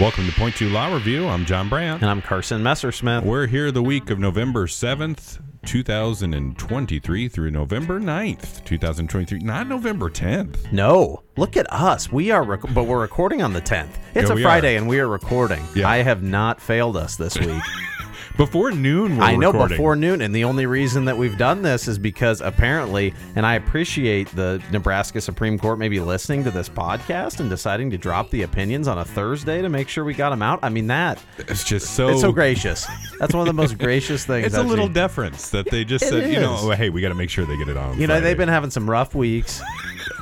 Welcome to Point Two Law Review. I'm John Brandt. And I'm Carson Messersmith. We're here the week of November 7th, 2023 through November 9th, 2023. Not November 10th. No, look at us. We are, rec- but we're recording on the 10th. It's Yeah, a Friday are. and we are recording. Yeah. I have not failed us this week. Before noon, we're I know recording. before noon, and the only reason that we've done this is because apparently, and I appreciate the Nebraska Supreme Court maybe listening to this podcast and deciding to drop the opinions on a Thursday to make sure we got them out. I mean, that It's just so. it's so gracious. That's one of the most gracious things. It's a I've little seen. deference that they just It said, you know, oh, hey, we got to make sure they get it on. You know, Friday. they've been having some rough weeks.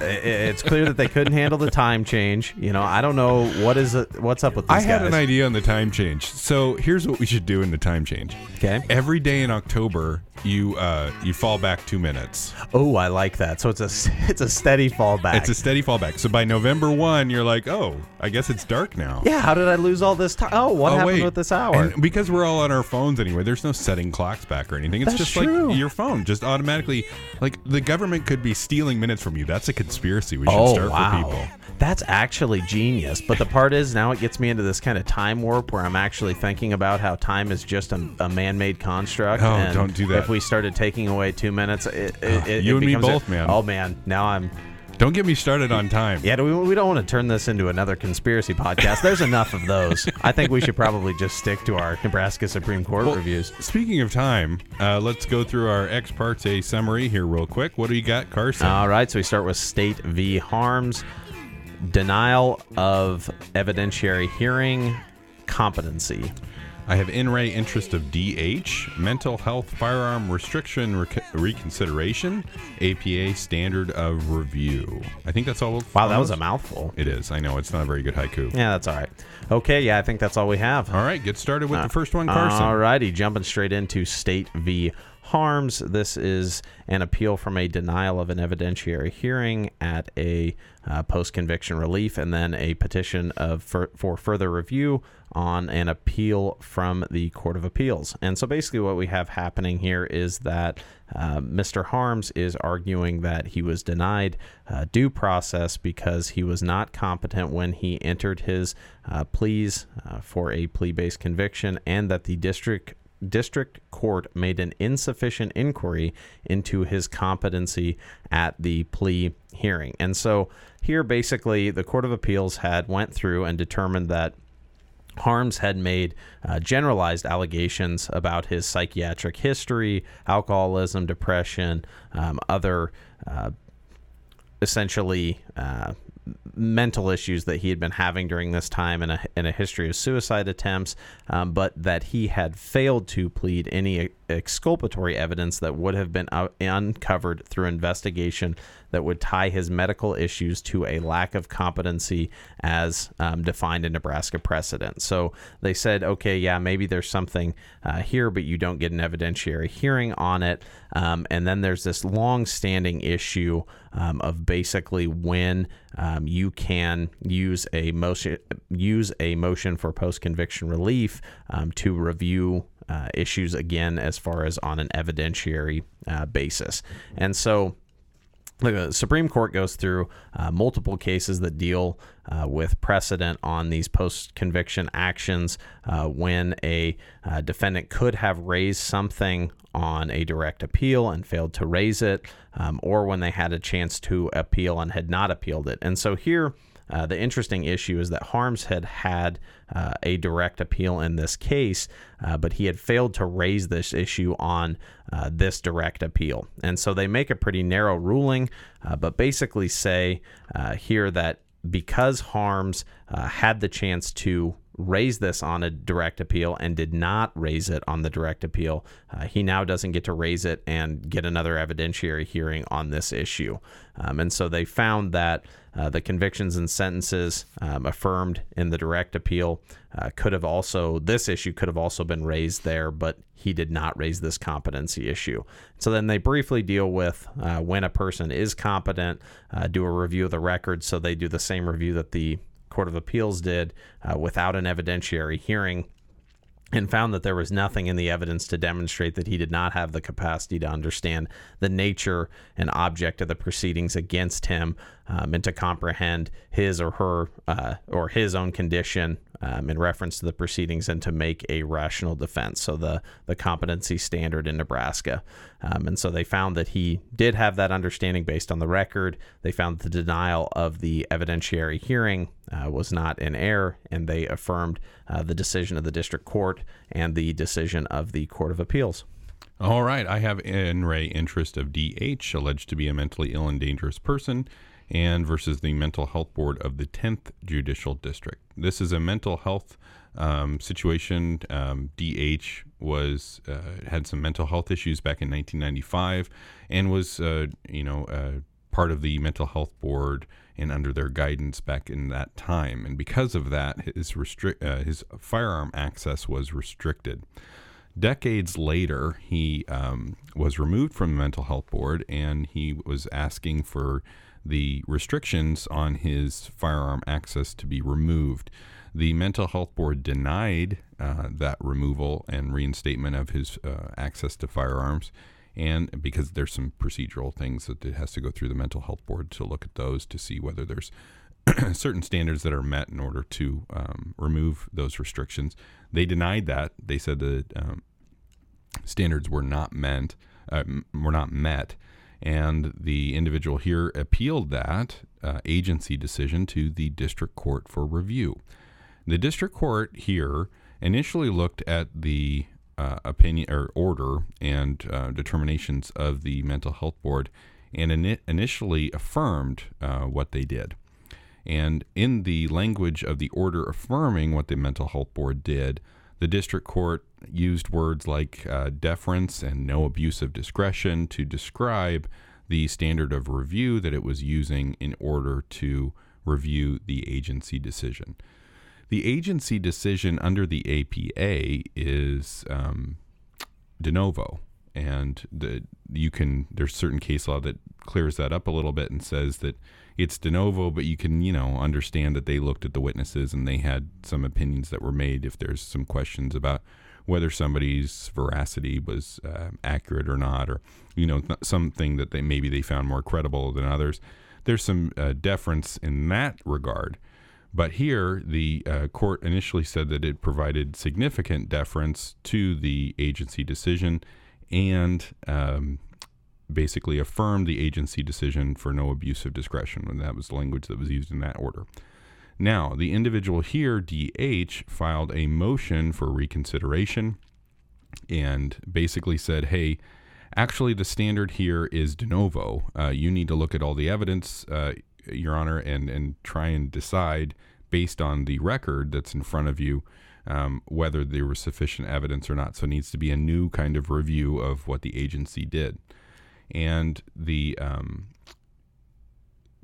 It's clear that they couldn't handle the time change. You know, I don't know what is it, what's up with these I had guys. an idea on the time change. So here's what we should do in the time change. Okay. Every day in October, you uh, you fall back two minutes. Oh, I like that. So it's a it's a steady fallback. It's a steady fallback. So by November one, you're like, oh, I guess it's dark now. yeah. How did I lose all this time? Oh, what oh, happened wait. with this hour? And because we're all on our phones anyway, there's no setting clocks back or anything. It's That's just true. like your phone just automatically, like the government could be stealing minutes from you. That's a conspiracy we should oh start wow. for people. That's actually genius. But the part is now it gets me into this kind of time warp where I'm actually thinking about how time is just a, a man-made construct. Oh, and don't do that. If we started taking away two minutes, it, it, it, You it and me becomes a- both, man. Oh man, now I'm Don't get me started on time. Yeah, do we, we don't want to turn this into another conspiracy podcast. There's enough of those. I think we should probably just stick to our Nebraska Supreme Court Well, reviews. Speaking of time, uh, let's go through our ex parte summary here real quick. What do you got, Carson? All right, so we start with State v. Harms, denial of evidentiary hearing, competency. I have in re interest of DH, mental health firearm restriction rec- reconsideration, APA standard of review. I think that's all. Wow, that was a mouthful. It is. I know it's not a very good haiku. Yeah, that's all right. Okay, yeah, I think that's all we have. All right, get started with the uh, first one, Carson. All righty, jumping straight into State v. Harms. This is an appeal from a denial of an evidentiary hearing at a uh, post conviction relief, and then a petition of for, for further review on an appeal from the Court of Appeals. And so basically, what we have happening here is that uh, Mr. Harms is arguing that he was denied uh, due process because he was not competent when he entered his uh, pleas uh, for a plea based conviction, and that the district district court made an insufficient inquiry into his competency at the plea hearing. And so here basically the Court of Appeals had went through and determined that Harms had made uh, generalized allegations about his psychiatric history, alcoholism, depression, um, other uh, essentially uh, mental issues that he had been having during this time and a, a history of suicide attempts, um, but that he had failed to plead any exculpatory evidence that would have been uncovered through investigation that would tie his medical issues to a lack of competency as um, defined in Nebraska precedent. So they said, okay, yeah, maybe there's something uh, here, but you don't get an evidentiary hearing on it. Um, and then there's this long standing issue um, of basically when um, you can use a motion use a motion for post conviction relief um, to review uh, issues again as far as on an evidentiary uh, basis. And so the Supreme Court goes through uh, multiple cases that deal uh, with precedent on these post conviction actions uh, when a uh, defendant could have raised something on a direct appeal and failed to raise it, um, or when they had a chance to appeal and had not appealed it. And so here, uh, the interesting issue is that Harms had had uh, a direct appeal in this case, uh, but he had failed to raise this issue on uh, this direct appeal. And so they make a pretty narrow ruling, uh, but basically say here that because Harms had the chance to raise this on a direct appeal and did not raise it on the direct appeal, uh, he now doesn't get to raise it and get another evidentiary hearing on this issue. Um, and so they found that uh, the convictions and sentences um, affirmed in the direct appeal uh, could have also, this issue could have also been raised there, but he did not raise this competency issue. So then they briefly deal with uh, when a person is competent, uh, do a review of the record. So they do the same review that the Court of Appeals did uh, without an evidentiary hearing and found that there was nothing in the evidence to demonstrate that he did not have the capacity to understand the nature and object of the proceedings against him um, and to comprehend his or her uh, or his own condition um, in reference to the proceedings and to make a rational defense. So the the competency standard in Nebraska, um, and so they found that he did have that understanding based on the record. They found the denial of the evidentiary hearing uh, was not in error, and they affirmed uh, the decision of the district court and the decision of the court of appeals. All right, I have in re interest of DH alleged to be a mentally ill and dangerous person and versus the Mental Health Board of the 10th Judicial District. This is a mental health um, situation. Um, DH was uh, had some mental health issues back in 1995 and was, uh, you know, uh, part of the Mental Health Board and under their guidance back in that time. And because of that, his restrict uh, his firearm access was restricted. Decades later, he um, was removed from the Mental Health Board and he was asking for the restrictions on his firearm access to be removed. The Mental Health Board denied uh, that removal and reinstatement of his uh, access to firearms. And because there's some procedural things that it has to go through the Mental Health Board to look at those to see whether there's certain standards that are met in order to um, remove those restrictions. They denied that. They said that um, standards were not meant, uh, were not met, and the individual here appealed that uh, agency decision to the district court for review. The district court here initially looked at the uh, opinion or order and uh, determinations of the mental health board and in initially affirmed uh, what they did. And in the language of the order affirming what the mental health board did, the district court used words like uh, deference and no abuse of discretion to describe the standard of review that it was using in order to review the agency decision. The agency decision under the APA is um, de novo, and you can there's certain case law that clears that up a little bit and says that it's de novo, but you can, you know, understand that they looked at the witnesses and they had some opinions that were made if there's some questions about whether somebody's veracity was uh, accurate or not, or, you know, something that they maybe they found more credible than others. There's some uh, deference in that regard. But here, the uh, court initially said that it provided significant deference to the agency decision and um, basically affirmed the agency decision for no abuse of discretion. And that was the language that was used in that order. Now, the individual here, DH, filed a motion for reconsideration and basically said, hey, actually, the standard here is de novo. Uh, you need to look at all the evidence, uh, Your Honor, and, and try and decide based on the record that's in front of you um, whether there was sufficient evidence or not. So it needs to be a new kind of review of what the agency did and the um,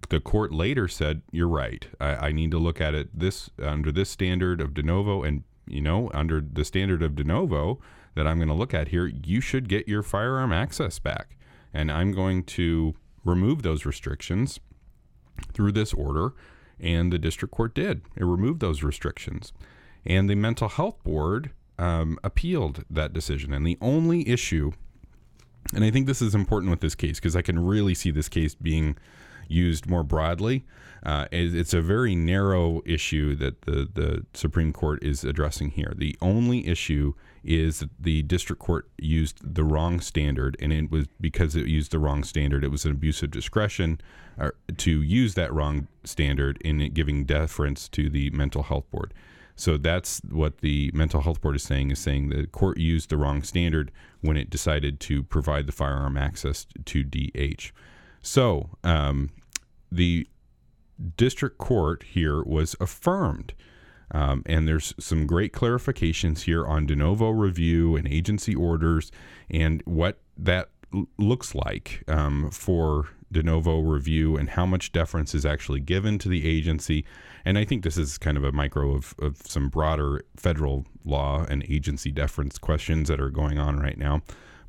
the court later said, "You're right. I, I, need to look at it this under this standard of de novo, and you know, under the standard of de novo that I'm going to look at here, you should get your firearm access back, and I'm going to remove those restrictions through this order." And the district court did. It removed those restrictions, and the mental health board um, appealed that decision. And the only issue and I think this is important with this case because I can really see this case being used more broadly. Uh, it's a very narrow issue that the, the Supreme Court is addressing here. The only issue is that the district court used the wrong standard, and it was because it used the wrong standard, it was an abuse of discretion uh, to use that wrong standard in giving deference to the mental health board. So that's what the mental health board is saying is saying the court used the wrong standard when it decided to provide the firearm access to DH. So um, the district court here was affirmed. Um, and there's some great clarifications here on de novo review and agency orders and what that l- looks like um, for de novo review and how much deference is actually given to the agency. And I think this is kind of a micro of, of some broader federal law and agency deference questions that are going on right now.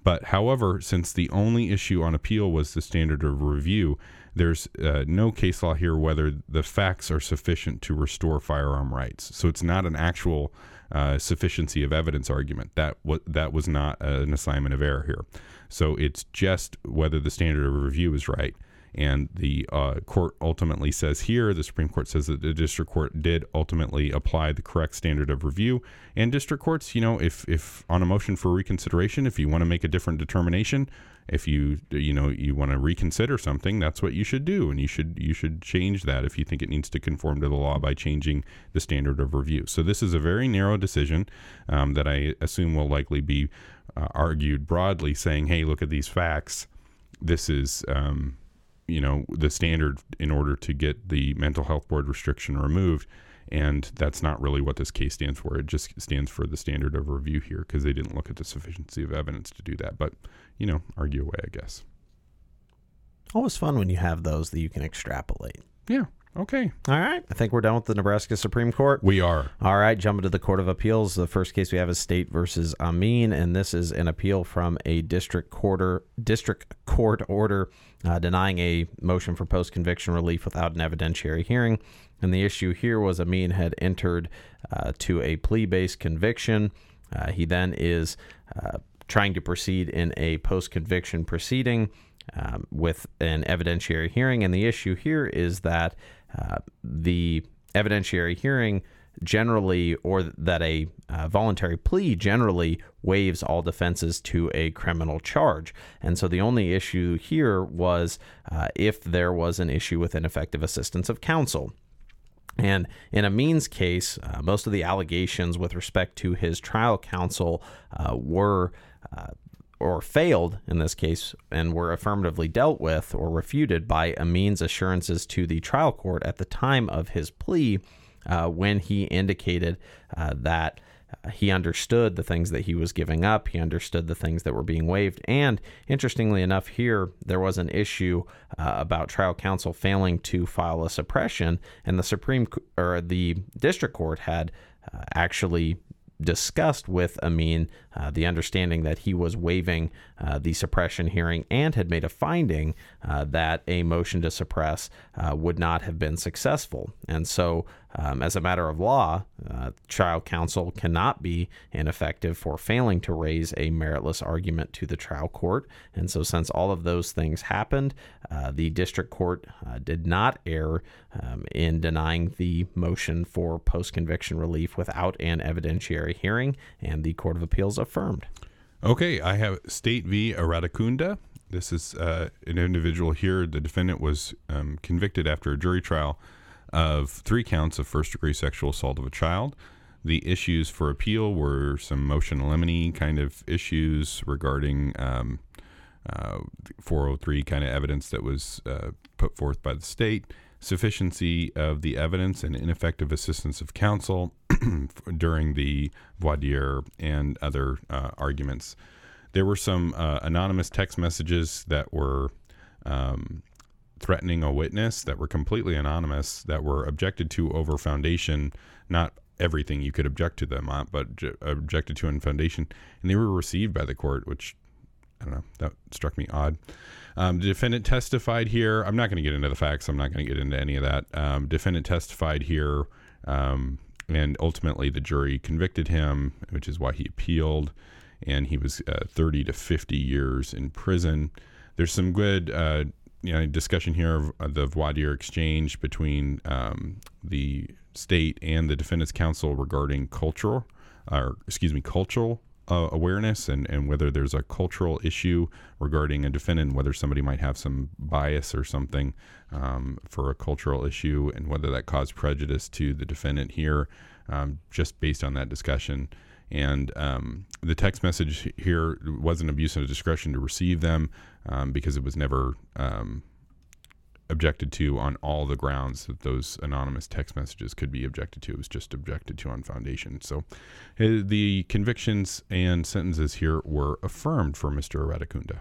But however, since the only issue on appeal was the standard of review, there's uh, no case law here whether the facts are sufficient to restore firearm rights. So it's not an actual uh, sufficiency of evidence argument. That w- that was not an assignment of error here. So it's just whether the standard of review is right. And the uh, court ultimately says here, the Supreme Court says that the district court did ultimately apply the correct standard of review. And district courts, you know, if, if on a motion for reconsideration, if you want to make a different determination, if you you know you want to reconsider something, that's what you should do, and you should you should change that if you think it needs to conform to the law by changing the standard of review. So this is a very narrow decision um, that I assume will likely be uh, argued broadly, saying, "Hey, look at these facts. This is." Um, you know the standard in order to get the mental health board restriction removed and that's not really what this case stands for. It just stands for the standard of review here because they didn't look at the sufficiency of evidence to do that. But you know argue away i guess. Always fun when you have those that you can extrapolate. yeah okay All right. I think we're done with the Nebraska Supreme Court. we are All right, jumping to the Court of Appeals. The first case we have is State versus Amin, and this is an appeal from a district court district court order uh, denying a motion for post conviction relief without an evidentiary hearing. And the issue here was Amin had entered uh, to a plea based conviction. Uh, he then is uh, trying to proceed in a post conviction proceeding um, with an evidentiary hearing. And the issue here is that uh, the evidentiary hearing generally, or that a uh, voluntary plea generally waives all defenses to a criminal charge. And so the only issue here was uh, if there was an issue with ineffective assistance of counsel. And in Amin's case, uh, most of the allegations with respect to his trial counsel uh, were uh, or failed in this case and were affirmatively dealt with or refuted by Amin's assurances to the trial court at the time of his plea uh, when he indicated uh, that uh, he understood the things that he was giving up. He understood the things that were being waived. And interestingly enough, here there was an issue uh, about trial counsel failing to file a suppression, and the Supreme or the district court had uh, actually discussed with Amin uh, the understanding that he was waiving uh, the suppression hearing and had made a finding uh, that a motion to suppress uh, would not have been successful. And so, um, as a matter of law, uh, trial counsel cannot be ineffective for failing to raise a meritless argument to the trial court. And so, since all of those things happened, uh, the district court did not err um, in denying the motion for post conviction relief without an evidentiary hearing, and the Court of Appeals affirmed. Okay, I have State v. Aradacunda. This is uh, an individual here. The defendant was um, convicted after a jury trial of three counts of first degree sexual assault of a child. The issues for appeal were some motion limine kind of issues regarding um, uh, 403 kind of evidence that was uh, put forth by the state, sufficiency of the evidence, and ineffective assistance of counsel during the voir dire and other uh, arguments. There were some uh, anonymous text messages that were um, threatening a witness that were completely anonymous that were objected to over foundation, not everything you could object to them on, but j- objected to in foundation, and they were received by the court, which I don't know, that struck me odd. Um, the defendant testified here. I'm not going to get into the facts. I'm not going to get into any of that. Um, defendant testified here, um, and ultimately the jury convicted him, which is why he appealed, and he was uh, 30 to 50 years in prison. There's some good uh, you know, discussion here of the voir dire exchange between um, the state and the defendant's counsel regarding cultural, or excuse me, cultural uh, awareness and, and whether there's a cultural issue regarding a defendant, whether somebody might have some bias or something um, for a cultural issue, and whether that caused prejudice to the defendant here, um, just based on that discussion. And um, the text message here wasn't abuse of discretion to receive them um, because it was never um, objected to on all the grounds that those anonymous text messages could be objected to. It was just objected to on foundation. So uh, the convictions and sentences here were affirmed for Mr. Radicunda.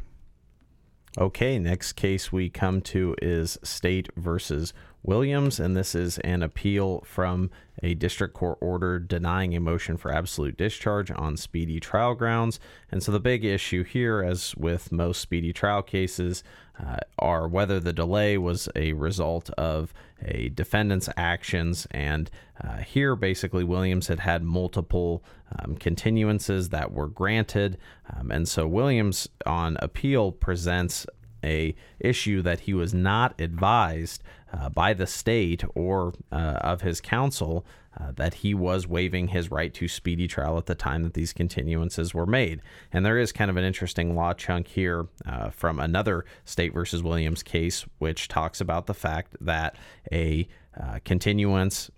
Okay, next case we come to is State versus Williams, and this is an appeal from a district court order denying a motion for absolute discharge on speedy trial grounds. And so the big issue here, as with most speedy trial cases, uh, are whether the delay was a result of a defendant's actions. And uh, here, basically, Williams had had multiple um, continuances that were granted. Um, and so Williams, on appeal, presents a issue that he was not advised uh, by the state or uh, of his counsel uh, that he was waiving his right to speedy trial at the time that these continuances were made. And there is kind of an interesting law chunk here uh, from another State versus Williams case, which talks about the fact that a uh, continuance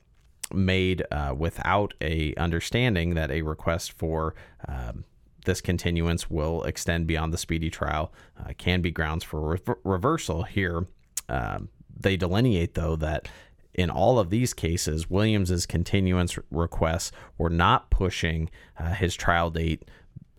made uh, without a understanding that a request for um, this continuance will extend beyond the speedy trial uh, can be grounds for re- reversal here. Um, they delineate though that in all of these cases, Williams's continuance requests were not pushing uh, his trial date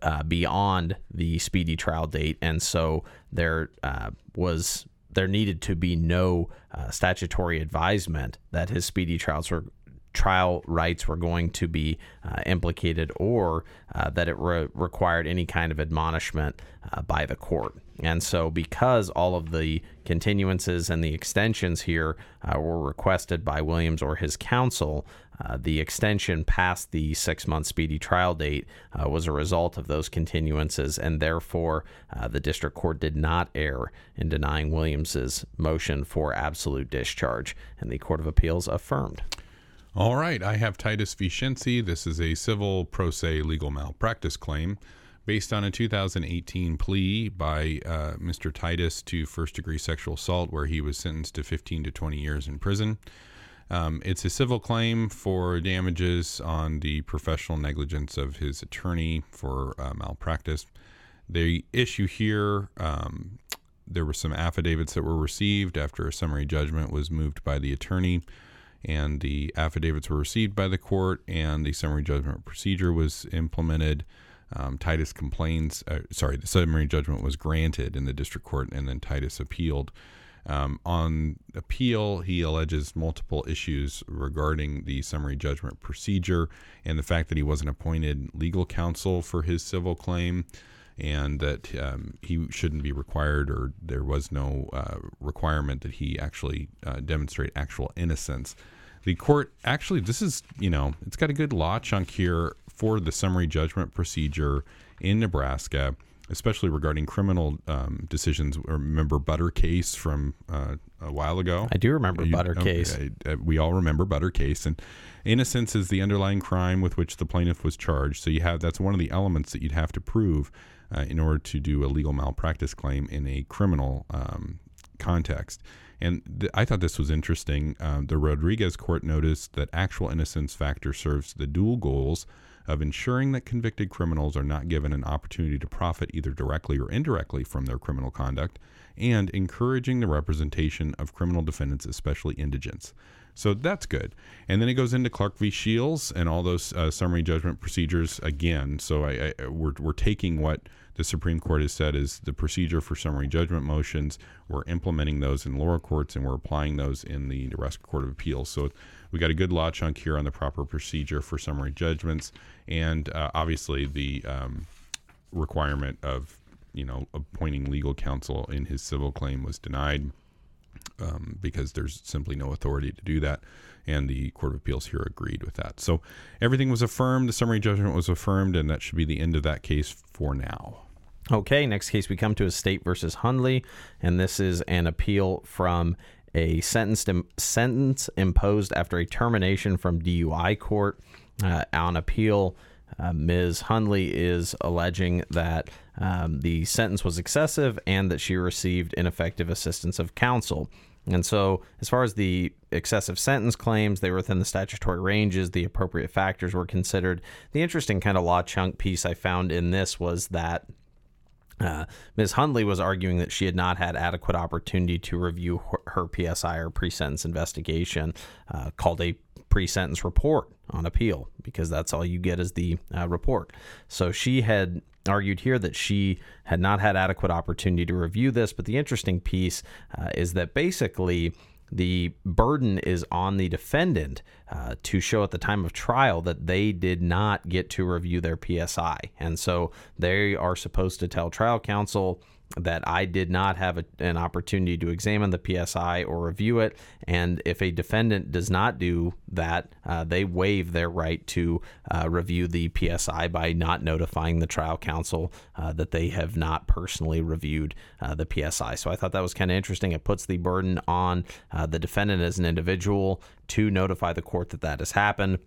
uh, beyond the speedy trial date, and so there uh, was there needed to be no uh, statutory advisement that his speedy trials were trial rights were going to be uh, implicated or uh, that it re- required any kind of admonishment uh, by the court. And so, because all of the continuances and the extensions here uh, were requested by Williams or his counsel, uh, the extension past the six month speedy trial date uh, was a result of those continuances, and therefore uh, the district court did not err in denying Williams's motion for absolute discharge, and the Court of Appeals affirmed. All right, I have Titus Vichenzi. This is a civil pro se legal malpractice claim based on a 2018 plea by uh, Mr. Titus to first degree sexual assault, where he was sentenced to 15 to 20 years in prison. Um, it's a civil claim for damages on the professional negligence of his attorney for uh, malpractice. The issue here um, there were some affidavits that were received after a summary judgment was moved by the attorney, and the affidavits were received by the court, and the summary judgment procedure was implemented. Um, Titus complains, uh, sorry, the summary judgment was granted in the district court, and then Titus appealed. Um, on appeal, he alleges multiple issues regarding the summary judgment procedure and the fact that he wasn't appointed legal counsel for his civil claim and that um, he shouldn't be required or there was no uh, requirement that he actually uh, demonstrate actual innocence. The court actually, this is, you know, it's got a good law chunk here for the summary judgment procedure in Nebraska especially regarding criminal um, decisions. Remember Butter case from uh, a while ago? I do remember you, Butter case. I, I, we all remember Butter case, and innocence is the underlying crime with which the plaintiff was charged. So you have that's one of the elements that you'd have to prove uh, in order to do a legal malpractice claim in a criminal um, context. And th- I thought this was interesting. Um, the Rodriguez court noticed that actual innocence factor serves the dual goals of ensuring that convicted criminals are not given an opportunity to profit either directly or indirectly from their criminal conduct, and encouraging the representation of criminal defendants, especially indigents. So that's good. And then it goes into Clark v. Shields and all those uh, summary judgment procedures again. So I, I, we're, we're taking what the Supreme Court has said is the procedure for summary judgment motions. We're implementing those in lower courts and we're applying those in the Nebraska Court of Appeals. So we got a good law chunk here on the proper procedure for summary judgments, and uh, obviously the um, requirement of you know appointing legal counsel in his civil claim was denied um, because there's simply no authority to do that. And the Court of Appeals here agreed with that. So everything was affirmed. The summary judgment was affirmed, and that should be the end of that case for now. Okay, next case we come to is State versus Hundley, and this is an appeal from a sentence sentence imposed after a termination from DUI court uh, on appeal. Uh, Ms. Hundley is alleging that um, the sentence was excessive and that she received ineffective assistance of counsel. And so, as far as the excessive sentence claims, they were within the statutory ranges. The appropriate factors were considered. The interesting kind of law chunk piece I found in this was that uh, Ms. Hundley was arguing that she had not had adequate opportunity to review her, her PSI or pre sentence investigation, uh, called a pre sentence report on appeal, because that's all you get is the uh, report. So she had argued here that she had not had adequate opportunity to review this. But the interesting piece uh, is that basically the burden is on the defendant uh, to show at the time of trial that they did not get to review their PSI. And so they are supposed to tell trial counsel that I did not have a, an opportunity to examine the PSI or review it. And if a defendant does not do that, uh, they waive their right to uh, review the PSI by not notifying the trial counsel uh, that they have not personally reviewed uh, the PSI. So I thought that was kind of interesting. It puts the burden on uh, the defendant as an individual to notify the court that that has happened.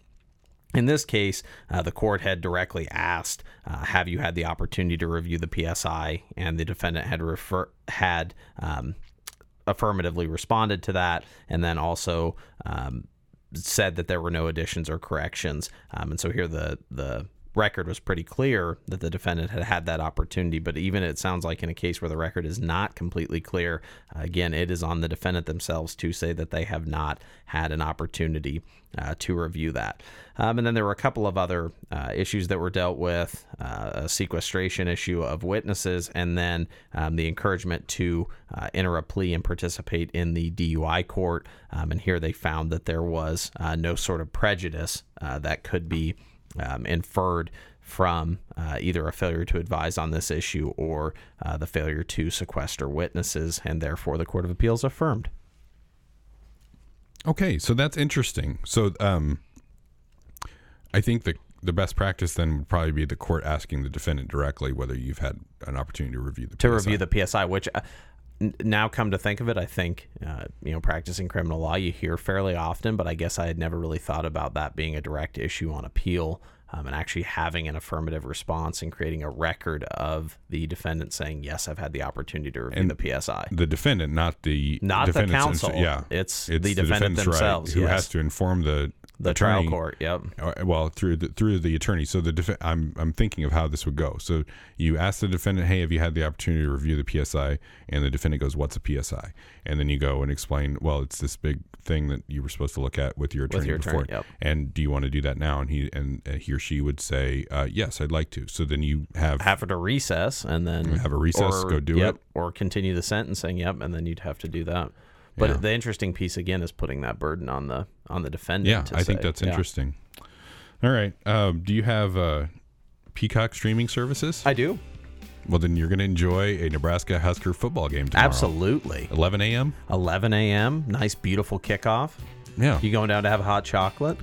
In this case, uh, the court had directly asked, uh, "Have you had the opportunity to review the PSI?" And the defendant had refer had um, affirmatively responded to that, and then also um, said that there were no additions or corrections. Um, and so here the the record was pretty clear that the defendant had had that opportunity. But even it sounds like in a case where the record is not completely clear, uh, again, it is on the defendant themselves to say that they have not had an opportunity uh, to review that. Um, and then there were a couple of other uh, issues that were dealt with uh, a sequestration issue of witnesses, and then um, the encouragement to uh, enter a plea and participate in the DUI court. Um, and here they found that there was uh, no sort of prejudice that could be um, inferred from uh, either a failure to advise on this issue or uh, the failure to sequester witnesses, and therefore the Court of Appeals affirmed. Okay, so that's interesting. So um, I think the the best practice then would probably be the court asking the defendant directly whether you've had an opportunity to review the to PSI. review the PSI, which. Now come to think of it, I think uh, you know practicing criminal law you hear fairly often, but I guess I had never really thought about that being a direct issue on appeal um, and actually having an affirmative response and creating a record of the defendant saying, "Yes, I've had the opportunity to review And the PSI." the defendant, not the Not the counsel. Yeah, It's the defendant defendant's themselves, who yes. has to inform the The trial court. Yep. or- well through the through the attorney so the def- I'm I'm thinking of how this would go so you ask the defendant hey have you had the opportunity to review the PSI and the defendant goes what's a PSI and then you go and explain well it's this big thing that you were supposed to look at with your attorney your before attorney, yep. and do you want to do that now and he and he or she would say uh, yes I'd like to so then you have Have to recess and then Have a recess, or- go do yep, it. or continue the sentencing. Yep, and then you'd have to do that. But Yeah. the interesting piece again is putting that burden on the on the defendant. yeah I think that's yeah. interesting all right um, do you have uh, Peacock streaming services I do well then you're going to enjoy a Nebraska Husker football game tomorrow absolutely. 11 a.m 11 a.m. Nice, beautiful kickoff. yeah You going down to have a hot chocolate?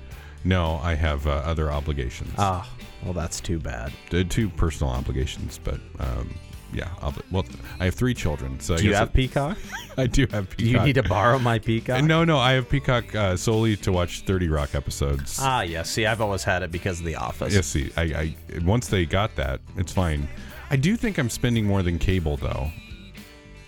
No, I have uh, other obligations. Ah, well, that's too bad. Uh, Two personal obligations, but um, yeah. Obli- well, I have three children, so I Do you have Peacock? I do have Peacock. Do you need to borrow my Peacock? No, no, I have Peacock uh, solely to watch Thirty Rock episodes. Ah, yes. See, I've always had it because of The Office. yes, see, I, I once they got that, it's fine. I do think I'm spending more than cable though.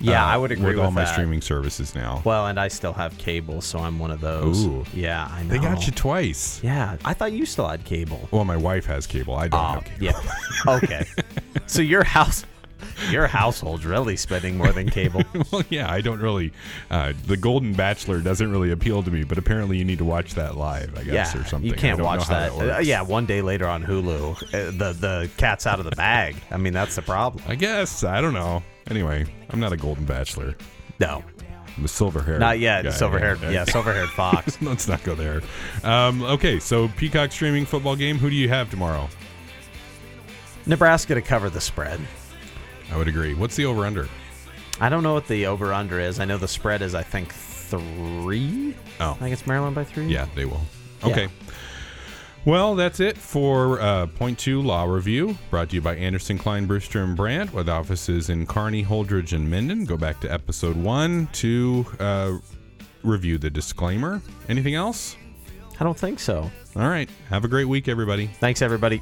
Yeah, uh, I would agree with, with all my streaming services now. Well, and I still have cable, so I'm one of those. Ooh. Yeah, I know. they got you twice. Yeah, I thought you still had cable. Well, my wife has cable. I don't Oh, have cable. yeah. Okay. so your house, your household's really spending more than cable. well, yeah, I don't really. Uh, the Golden Bachelor doesn't really appeal to me, but apparently you need to watch that live, I guess, yeah, or something. you can't watch how that. Uh, yeah, one day later on Hulu, uh, the the cat's out of the bag. I mean, that's the problem. I guess I don't know. Anyway, I'm not a Golden Bachelor. No, I'm a silver hair. not yet. guy. Silver haired, yeah, silver haired fox. Let's not go there. Um, okay, so Peacock streaming football game. Who do you have tomorrow? Nebraska to cover the spread. I would agree. What's the over under? I don't know what the over under is. I know the spread is I think three. Oh, I think it's Maryland by three. yeah, they will. Yeah. Okay. Well, that's it for uh, Point Two Law Review, brought to you by Anderson, Klein, Brewster, and Brandt, with offices in Kearney, Holdrege, and Minden. Go back to episode one to uh, review the disclaimer. Anything else? I don't think so. All right. Have a great week, everybody. Thanks, everybody.